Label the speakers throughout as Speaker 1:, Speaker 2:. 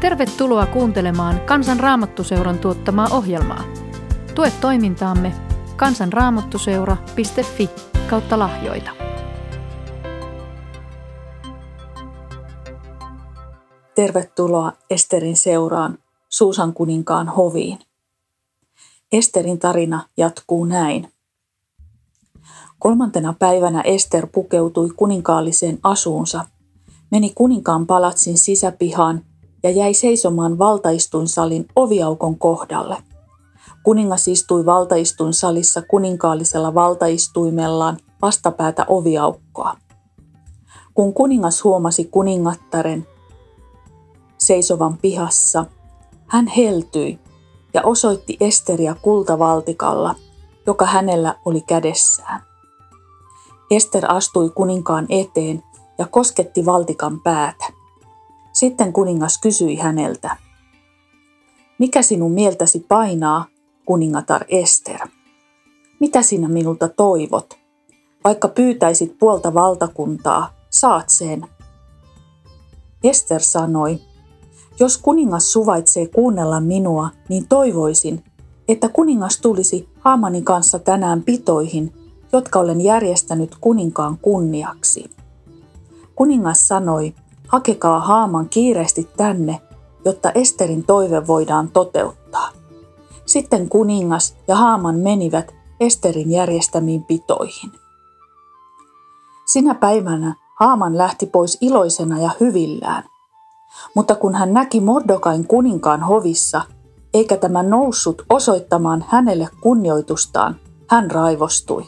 Speaker 1: Tervetuloa kuuntelemaan Kansan Raamattuseuran tuottamaa ohjelmaa. Tue toimintaamme kansanraamattuseura.fi kautta lahjoita.
Speaker 2: Tervetuloa Esterin seuraan Suusan kuninkaan hoviin. Esterin tarina jatkuu näin. Kolmantena päivänä Ester pukeutui kuninkaalliseen asuunsa, meni kuninkaan palatsin sisäpihaan ja jäi seisomaan valtaistuinsalin oviaukon kohdalle. Kuningas istui valtaistuinsalissa kuninkaallisella valtaistuimellaan vastapäätä oviaukkoa. Kun kuningas huomasi kuningattaren seisovan pihassa, hän heltyi ja osoitti Esteriä kultavaltikalla, joka hänellä oli kädessään. Ester astui kuninkaan eteen ja kosketti valtikan päätä. Sitten kuningas kysyi häneltä, mikä sinun mieltäsi painaa, kuningatar Ester? Mitä sinä minulta toivot? Vaikka pyytäisit puolta valtakuntaa, saat sen. Ester sanoi, jos kuningas suvaitsee kuunnella minua, niin toivoisin, että kuningas tulisi Haamanin kanssa tänään pitoihin, jotka olen järjestänyt kuninkaan kunniaksi. Kuningas sanoi, hakekaa Haaman kiireesti tänne, jotta Esterin toive voidaan toteuttaa. Sitten kuningas ja Haaman menivät Esterin järjestämiin pitoihin. Sinä päivänä Haaman lähti pois iloisena ja hyvillään. Mutta kun hän näki Mordokain kuninkaan hovissa, eikä tämä noussut osoittamaan hänelle kunnioitustaan, hän raivostui.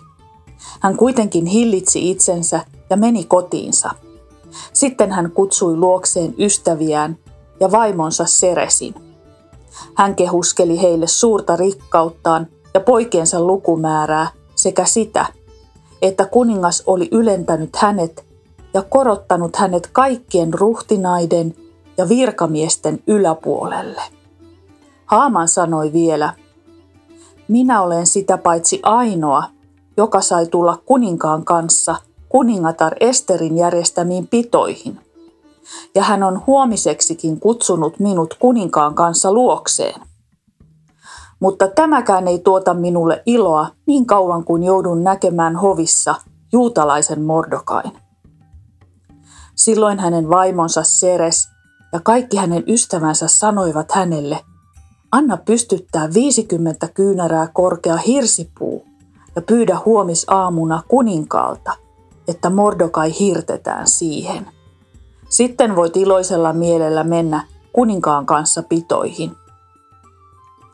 Speaker 2: Hän kuitenkin hillitsi itsensä ja meni kotiinsa. Sitten hän kutsui luokseen ystäviään ja vaimonsa Seresin. Hän kehuskeli heille suurta rikkauttaan ja poikiensa lukumäärää sekä sitä, että kuningas oli ylentänyt hänet ja korottanut hänet kaikkien ruhtinaiden ja virkamiesten yläpuolelle. Haaman sanoi vielä, minä olen sitä paitsi ainoa, joka sai tulla kuninkaan kanssa kuningatar Esterin järjestämiin pitoihin. Ja hän on huomiseksikin kutsunut minut kuninkaan kanssa luokseen. Mutta tämäkään ei tuota minulle iloa niin kauan kuin joudun näkemään hovissa juutalaisen Mordokain. Silloin hänen vaimonsa Seres ja kaikki hänen ystävänsä sanoivat hänelle, anna pystyttää 50 kyynärää korkea hirsipuu ja pyydä huomisaamuna kuninkaalta, että Mordokai hirtetään siihen. Sitten voit iloisella mielellä mennä kuninkaan kanssa pitoihin.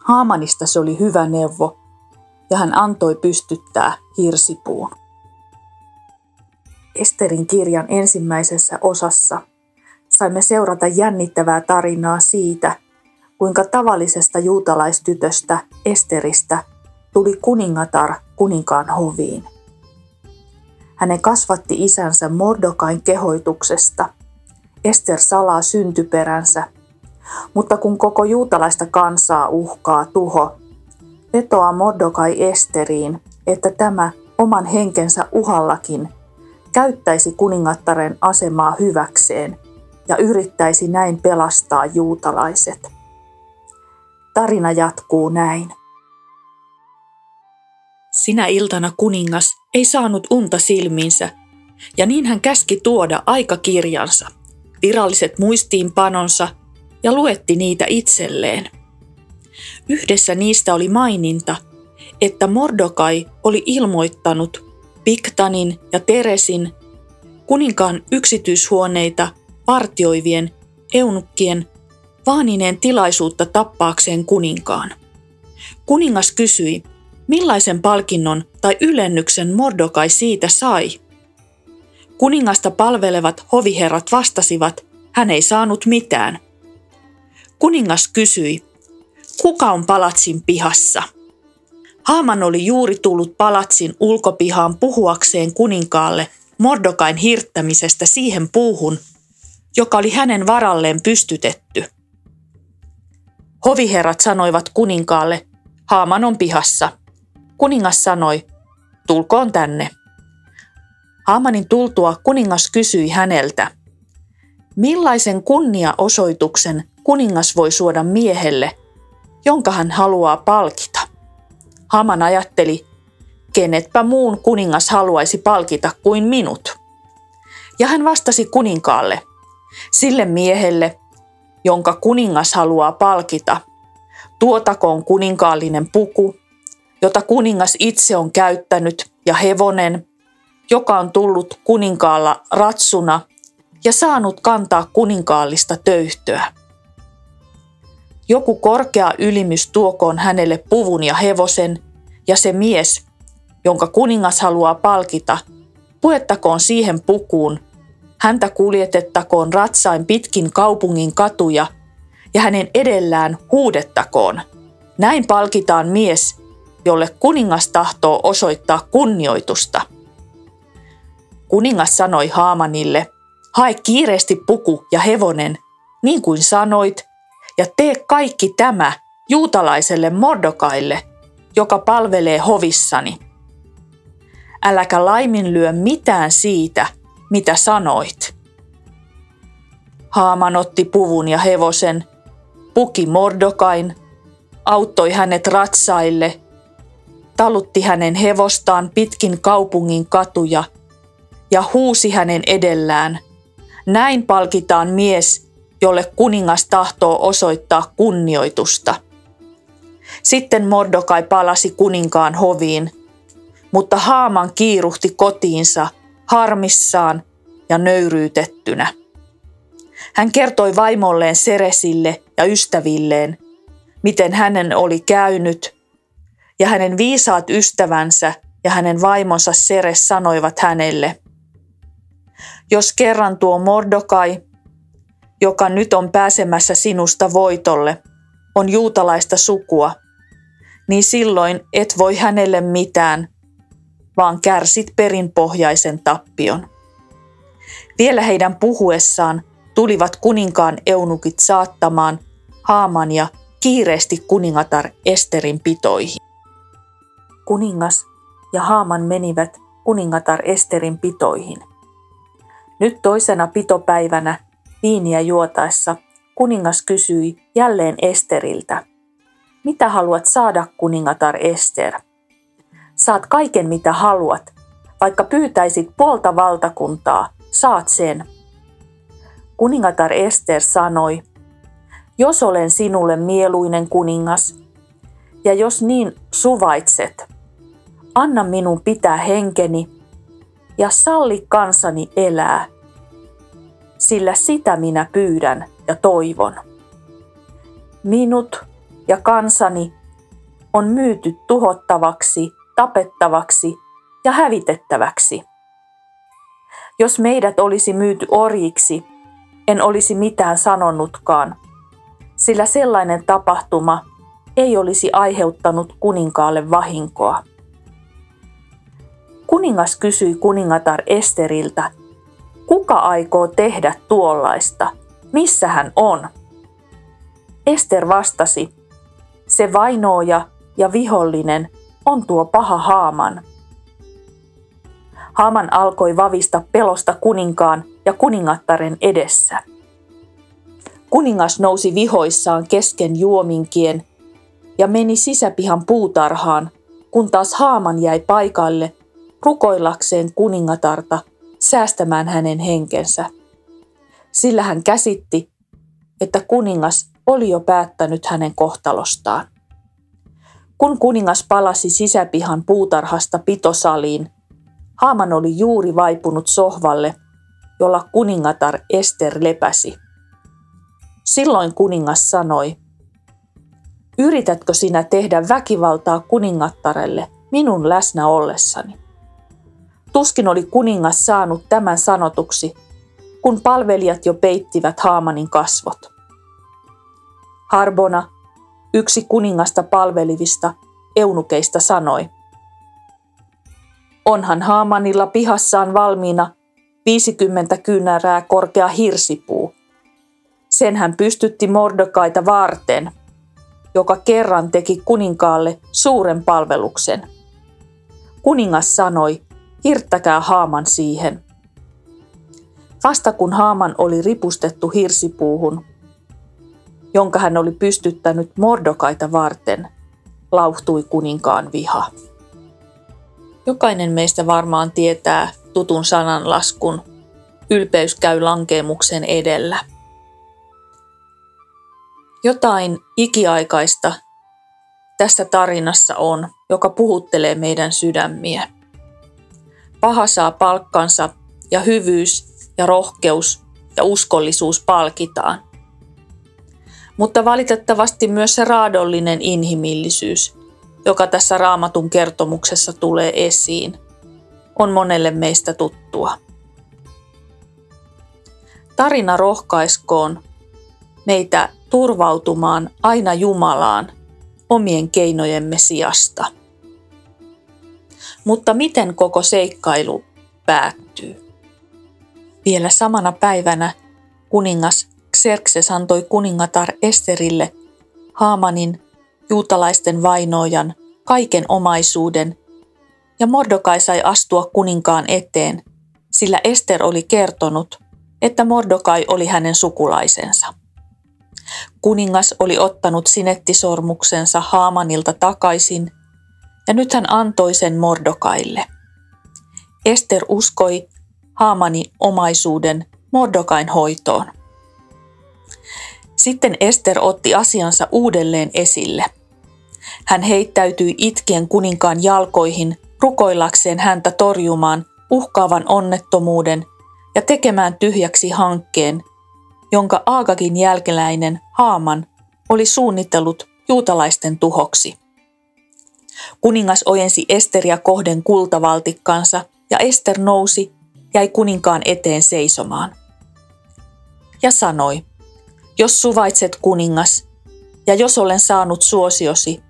Speaker 2: Haamanista se oli hyvä neuvo, ja hän antoi pystyttää hirsipuun. Esterin kirjan ensimmäisessä osassa saimme seurata jännittävää tarinaa siitä, kuinka tavallisesta juutalaistytöstä Esteristä tuli kuningatar kuninkaan hoviin. Hänen kasvatti isänsä Mordokain kehoituksesta. Ester salaa syntyperänsä, mutta kun koko juutalaista kansaa uhkaa tuho, vetoaa Mordokai Esteriin, että tämä oman henkensä uhallakin käyttäisi kuningattaren asemaa hyväkseen ja yrittäisi näin pelastaa juutalaiset. Tarina jatkuu näin. Sinä iltana kuningas ei saanut unta silmiinsä, ja niin hän käski tuoda aikakirjansa, viralliset muistiinpanonsa ja luetti niitä itselleen. Yhdessä niistä oli maininta, että Mordokai oli ilmoittanut Piktanin ja Teresin kuninkaan yksityishuoneita partioivien eunukkien vaanineen tilaisuutta tappaakseen kuninkaan. Kuningas kysyi, millaisen palkinnon tai ylennyksen Mordokai siitä sai. Kuningasta palvelevat hoviherrat vastasivat, hän ei saanut mitään. Kuningas kysyi, kuka on palatsin pihassa? Haaman oli juuri tullut palatsin ulkopihaan puhuakseen kuninkaalle Mordokain hirttämisestä siihen puuhun, joka oli hänen varalleen pystytetty. Hoviherrat sanoivat kuninkaalle, Haaman on pihassa. Kuningas sanoi, tulkoon tänne. Haamanin tultua kuningas kysyi häneltä, millaisen kunniaosoituksen kuningas voi suoda miehelle, jonka hän haluaa palkita. Haman ajatteli, kenetpä muun kuningas haluaisi palkita kuin minut. Ja hän vastasi kuninkaalle, sille miehelle, jonka kuningas haluaa palkita, tuotakoon kuninkaallinen puku, jota kuningas itse on käyttänyt, ja hevonen, joka on tullut kuninkaalla ratsuna ja saanut kantaa kuninkaallista töyhtöä. Joku korkea ylimys tuokoon hänelle puvun ja hevosen, ja se mies, jonka kuningas haluaa palkita, puettakoon siihen pukuun, häntä kuljetettakoon ratsain pitkin kaupungin katuja, ja hänen edellään huudettakoon. Näin palkitaan mies, jolle kuningas tahtoo osoittaa kunnioitusta. Kuningas sanoi Haamanille, hae kiireesti puku ja hevonen, niin kuin sanoit, ja tee kaikki tämä juutalaiselle Mordokaille, joka palvelee hovissani. Äläkä laiminlyö mitään siitä, mitä sanoit. Haaman otti puvun ja hevosen, puki Mordokain, auttoi hänet ratsaille, talutti hänen hevostaan pitkin kaupungin katuja ja huusi hänen edellään. Näin palkitaan mies, jolle kuningas tahtoo osoittaa kunnioitusta. Sitten Mordokai palasi kuninkaan hoviin, mutta Haaman kiiruhti kotiinsa harmissaan ja nöyryytettynä. Hän kertoi vaimolleen Seresille ja ystävilleen, miten hänen oli käynyt, ja hänen viisaat ystävänsä ja hänen vaimonsa Seres sanoivat hänelle, jos kerran tuo Mordokai joka nyt on pääsemässä sinusta voitolle, on juutalaista sukua, niin silloin et voi hänelle mitään, vaan kärsit perinpohjaisen tappion. Vielä heidän puhuessaan tulivat kuninkaan eunukit saattamaan Haaman ja kiireesti kuningatar Esterin pitoihin. Kuningas ja Haaman menivät kuningatar Esterin pitoihin. Nyt toisena pitopäivänä Viiniä juotaessa kuningas kysyi jälleen Esteriltä, mitä haluat saada kuningatar Ester? Saat kaiken mitä haluat, vaikka pyytäisit puolta valtakuntaa, saat sen. Kuningatar Ester sanoi, jos olen sinulle mieluinen kuningas, ja jos niin suvaitset, anna minun pitää henkeni ja salli kansani elää sillä sitä minä pyydän ja toivon. Minut ja kansani on myyty tuhottavaksi, tapettavaksi ja hävitettäväksi. Jos meidät olisi myyty orjiksi, en olisi mitään sanonutkaan, sillä sellainen tapahtuma ei olisi aiheuttanut kuninkaalle vahinkoa. Kuningas kysyi kuningatar Esteriltä, Kuka aikoo tehdä tuollaista? Missä hän on? Ester vastasi, se vainooja ja vihollinen on tuo paha Haaman. Haaman alkoi vavista pelosta kuninkaan ja kuningattaren edessä. Kuningas nousi vihoissaan kesken juominkien ja meni sisäpihan puutarhaan, kun taas Haaman jäi paikalle rukoillakseen kuningatarta säästämään hänen henkensä. Sillä hän käsitti, että kuningas oli jo päättänyt hänen kohtalostaan. Kun kuningas palasi sisäpihan puutarhasta pitosaliin, Haaman oli juuri vaipunut sohvalle, jolla kuningatar Ester lepäsi. Silloin kuningas sanoi, Yritätkö sinä tehdä väkivaltaa kuningattarelle minun läsnä ollessani? Tuskin oli kuningas saanut tämän sanotuksi, kun palvelijat jo peittivät Haamanin kasvot. Harbona, yksi kuningasta palvelivista eunukeista sanoi, Onhan Haamanilla pihassaan valmiina 50 kyynärää korkea hirsipuu. Sen hän pystytti Mordokaita varten, joka kerran teki kuninkaalle suuren palveluksen. Kuningas sanoi, hirttäkää Haaman siihen. Vasta kun Haaman oli ripustettu hirsipuuhun, jonka hän oli pystyttänyt Mordokaita varten, lauhtui kuninkaan viha. Jokainen meistä varmaan tietää tutun sananlaskun, ylpeys käy lankeemuksen edellä. Jotain ikiaikaista tässä tarinassa on, joka puhuttelee meidän sydämiä. Paha saa palkkansa ja hyvyys ja rohkeus ja uskollisuus palkitaan. Mutta valitettavasti myös se raadollinen inhimillisyys, joka tässä raamatun kertomuksessa tulee esiin, on monelle meistä tuttua. Tarina rohkaiskoon meitä turvautumaan aina Jumalaan omien keinojemme sijasta. Mutta miten koko seikkailu päättyy? Vielä samana päivänä kuningas Xerxes antoi kuningatar Esterille Haamanin juutalaisten vainoajan kaiken omaisuuden ja Mordokai sai astua kuninkaan eteen, sillä Ester oli kertonut, että Mordokai oli hänen sukulaisensa. Kuningas oli ottanut sinettisormuksensa Haamanilta takaisin ja nyt hän antoi sen Mordokaille. Ester uskoi Haamani omaisuuden Mordokain hoitoon. Sitten Ester otti asiansa uudelleen esille. Hän heittäytyi itkien kuninkaan jalkoihin rukoillakseen häntä torjumaan uhkaavan onnettomuuden ja tekemään tyhjäksi hankkeen, jonka Aagakin jälkeläinen Haaman oli suunnitellut juutalaisten tuhoksi. Kuningas ojensi Esteriä kohden kultavaltikkansa ja Ester nousi, jäi kuninkaan eteen seisomaan. Ja sanoi, jos suvaitset kuningas, ja jos olen saanut suosiosi,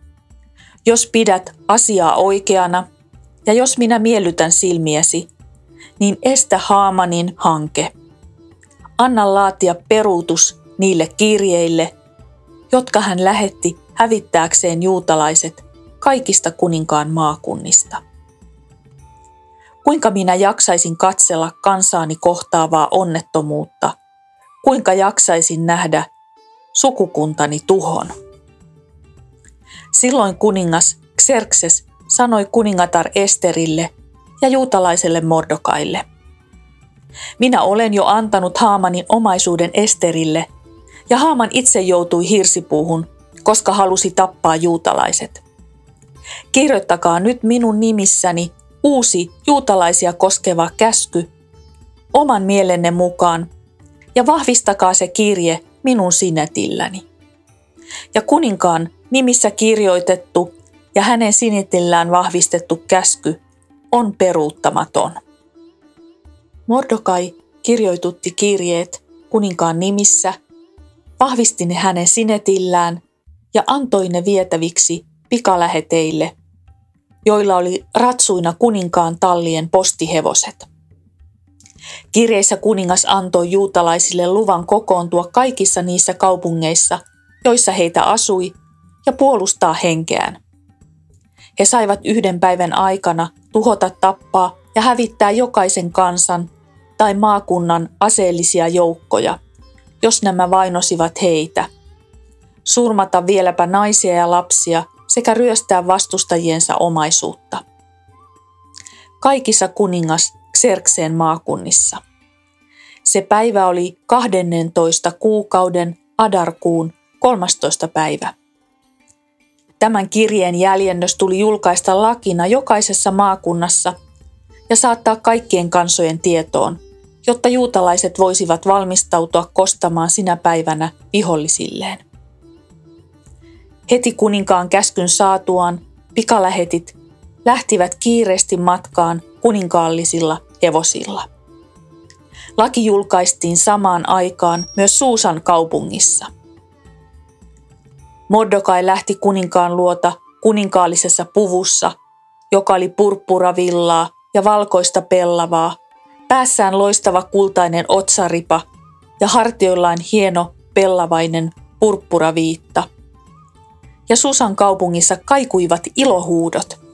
Speaker 2: jos pidät asiaa oikeana, ja jos minä miellytän silmiesi, niin estä Haamanin hanke. Anna laatia peruutus niille kirjeille, jotka hän lähetti hävittääkseen juutalaiset kaikista kuninkaan maakunnista. Kuinka minä jaksaisin katsella kansaani kohtaavaa onnettomuutta – kuinka jaksaisin nähdä sukukuntani tuhon. Silloin kuningas Xerxes sanoi kuningatar Esterille ja juutalaiselle Mordokaille. Minä olen jo antanut Haamanin omaisuuden Esterille, ja Haaman itse joutui hirsipuuhun, koska halusi tappaa juutalaiset. Kirjoittakaa nyt minun nimissäni uusi juutalaisia koskeva käsky oman mielenne mukaan ja vahvistakaa se kirje minun sinetilläni. Ja kuninkaan nimissä kirjoitettu ja hänen sinetillään vahvistettu käsky on peruuttamaton. Mordokai kirjoitutti kirjeet kuninkaan nimissä, vahvisti ne hänen sinetillään ja antoi ne vietäviksi pikaläheteille, joilla oli ratsuina kuninkaan tallien postihevoset. Kirjeissä kuningas antoi juutalaisille luvan kokoontua kaikissa niissä kaupungeissa, joissa heitä asui, ja puolustaa henkeään. He saivat yhden päivän aikana tuhota, tappaa ja hävittää jokaisen kansan tai maakunnan aseellisia joukkoja, jos nämä vainosivat heitä. Surmata vieläpä naisia ja lapsia sekä ryöstää vastustajiensa omaisuutta. Kaikissa kuningas Xerxeen maakunnissa. Se päivä oli 12 kuukauden Adarkuun 13. päivä. Tämän kirjeen jäljennös tuli julkaista lakina jokaisessa maakunnassa ja saattaa kaikkien kansojen tietoon, jotta juutalaiset voisivat valmistautua kostamaan sinä päivänä vihollisilleen. Heti kuninkaan käskyn saatuaan pikalähetit lähtivät kiireesti matkaan kuninkaallisilla hevosilla. Laki julkaistiin samaan aikaan myös Suusan kaupungissa. Mordokai lähti kuninkaan luota kuninkaallisessa puvussa, joka oli purppuravillaa ja valkoista pellavaa, päässään loistava kultainen otsaripa ja hartioillaan hieno pellavainen purppuraviitta. Ja Susan kaupungissa kaikuivat ilohuudot –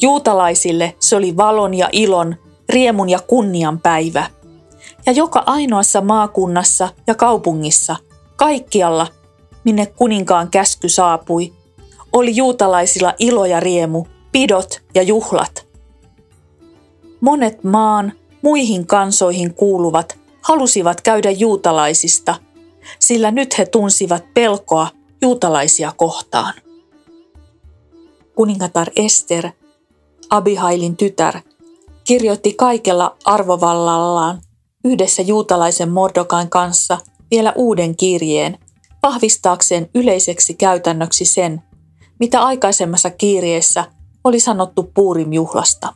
Speaker 2: Juutalaisille se oli valon ja ilon, riemun ja kunnian päivä. Ja joka ainoassa maakunnassa ja kaupungissa, kaikkialla minne kuninkaan käsky saapui, oli juutalaisilla ilo ja riemu, pidot ja juhlat. Monet maan muihin kansoihin kuuluvat halusivat käydä juutalaisista, sillä nyt he tunsivat pelkoa juutalaisia kohtaan. Kuningatar Ester, Abihailin tytär, kirjoitti kaikella arvovallallaan yhdessä juutalaisen Mordokain kanssa vielä uuden kirjeen, vahvistaakseen yleiseksi käytännöksi sen, mitä aikaisemmassa kirjeessä oli sanottu Puurim-juhlasta.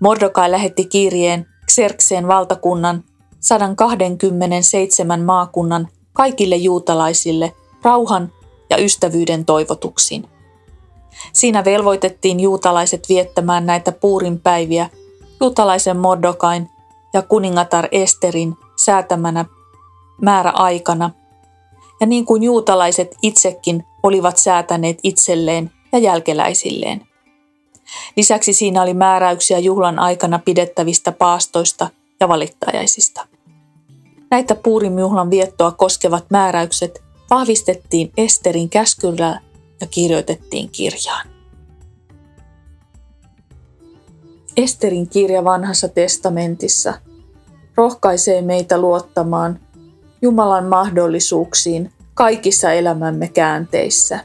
Speaker 2: Mordokai lähetti kirjeen Xerxeen valtakunnan 127 maakunnan kaikille juutalaisille rauhan ja ystävyyden toivotuksiin. Siinä velvoitettiin juutalaiset viettämään näitä puurin päiviä juutalaisen Mordokain ja kuningatar Esterin säätämänä määräaikana, ja niin kuin juutalaiset itsekin olivat säätäneet itselleen ja jälkeläisilleen. Lisäksi siinä oli määräyksiä juhlan aikana pidettävistä paastoista ja valittajaisista. Näitä puurimjuhlan viettoa koskevat määräykset vahvistettiin Esterin käskyllä ja kirjoitettiin kirjaan. Esterin kirja vanhassa testamentissa rohkaisee meitä luottamaan Jumalan mahdollisuuksiin kaikissa elämämme käänteissä.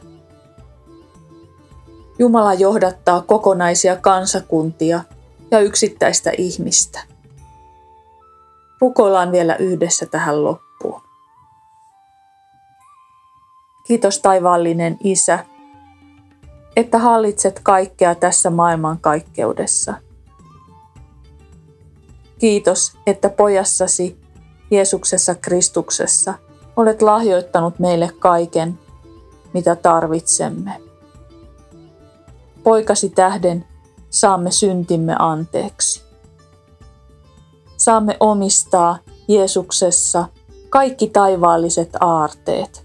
Speaker 2: Jumala johdattaa kokonaisia kansakuntia ja yksittäistä ihmistä. Rukoillaan vielä yhdessä tähän loppuun. Kiitos taivaallinen Isä, että hallitset kaikkea tässä maailmankaikkeudessa. Kiitos, että pojassasi Jeesuksessa Kristuksessa olet lahjoittanut meille kaiken, mitä tarvitsemme. Poikasi tähden saamme syntimme anteeksi. Saamme omistaa Jeesuksessa kaikki taivaalliset aarteet.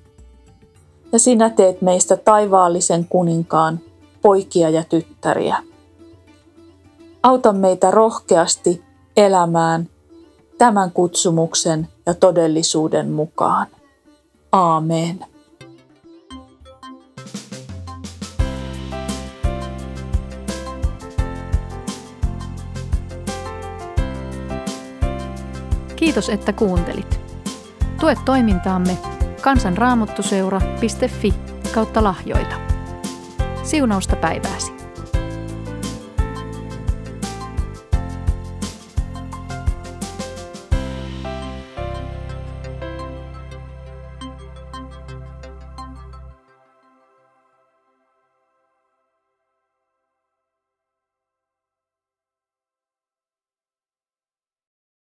Speaker 2: Ja sinä teet meistä taivaallisen kuninkaan poikia ja tyttäriä. Auta meitä rohkeasti elämään tämän kutsumuksen ja todellisuuden mukaan. Aamen.
Speaker 1: Kiitos, että kuuntelit. Tue toimintaamme kansanraamottuseura.fi kautta lahjoita. Siunausta päivääsi.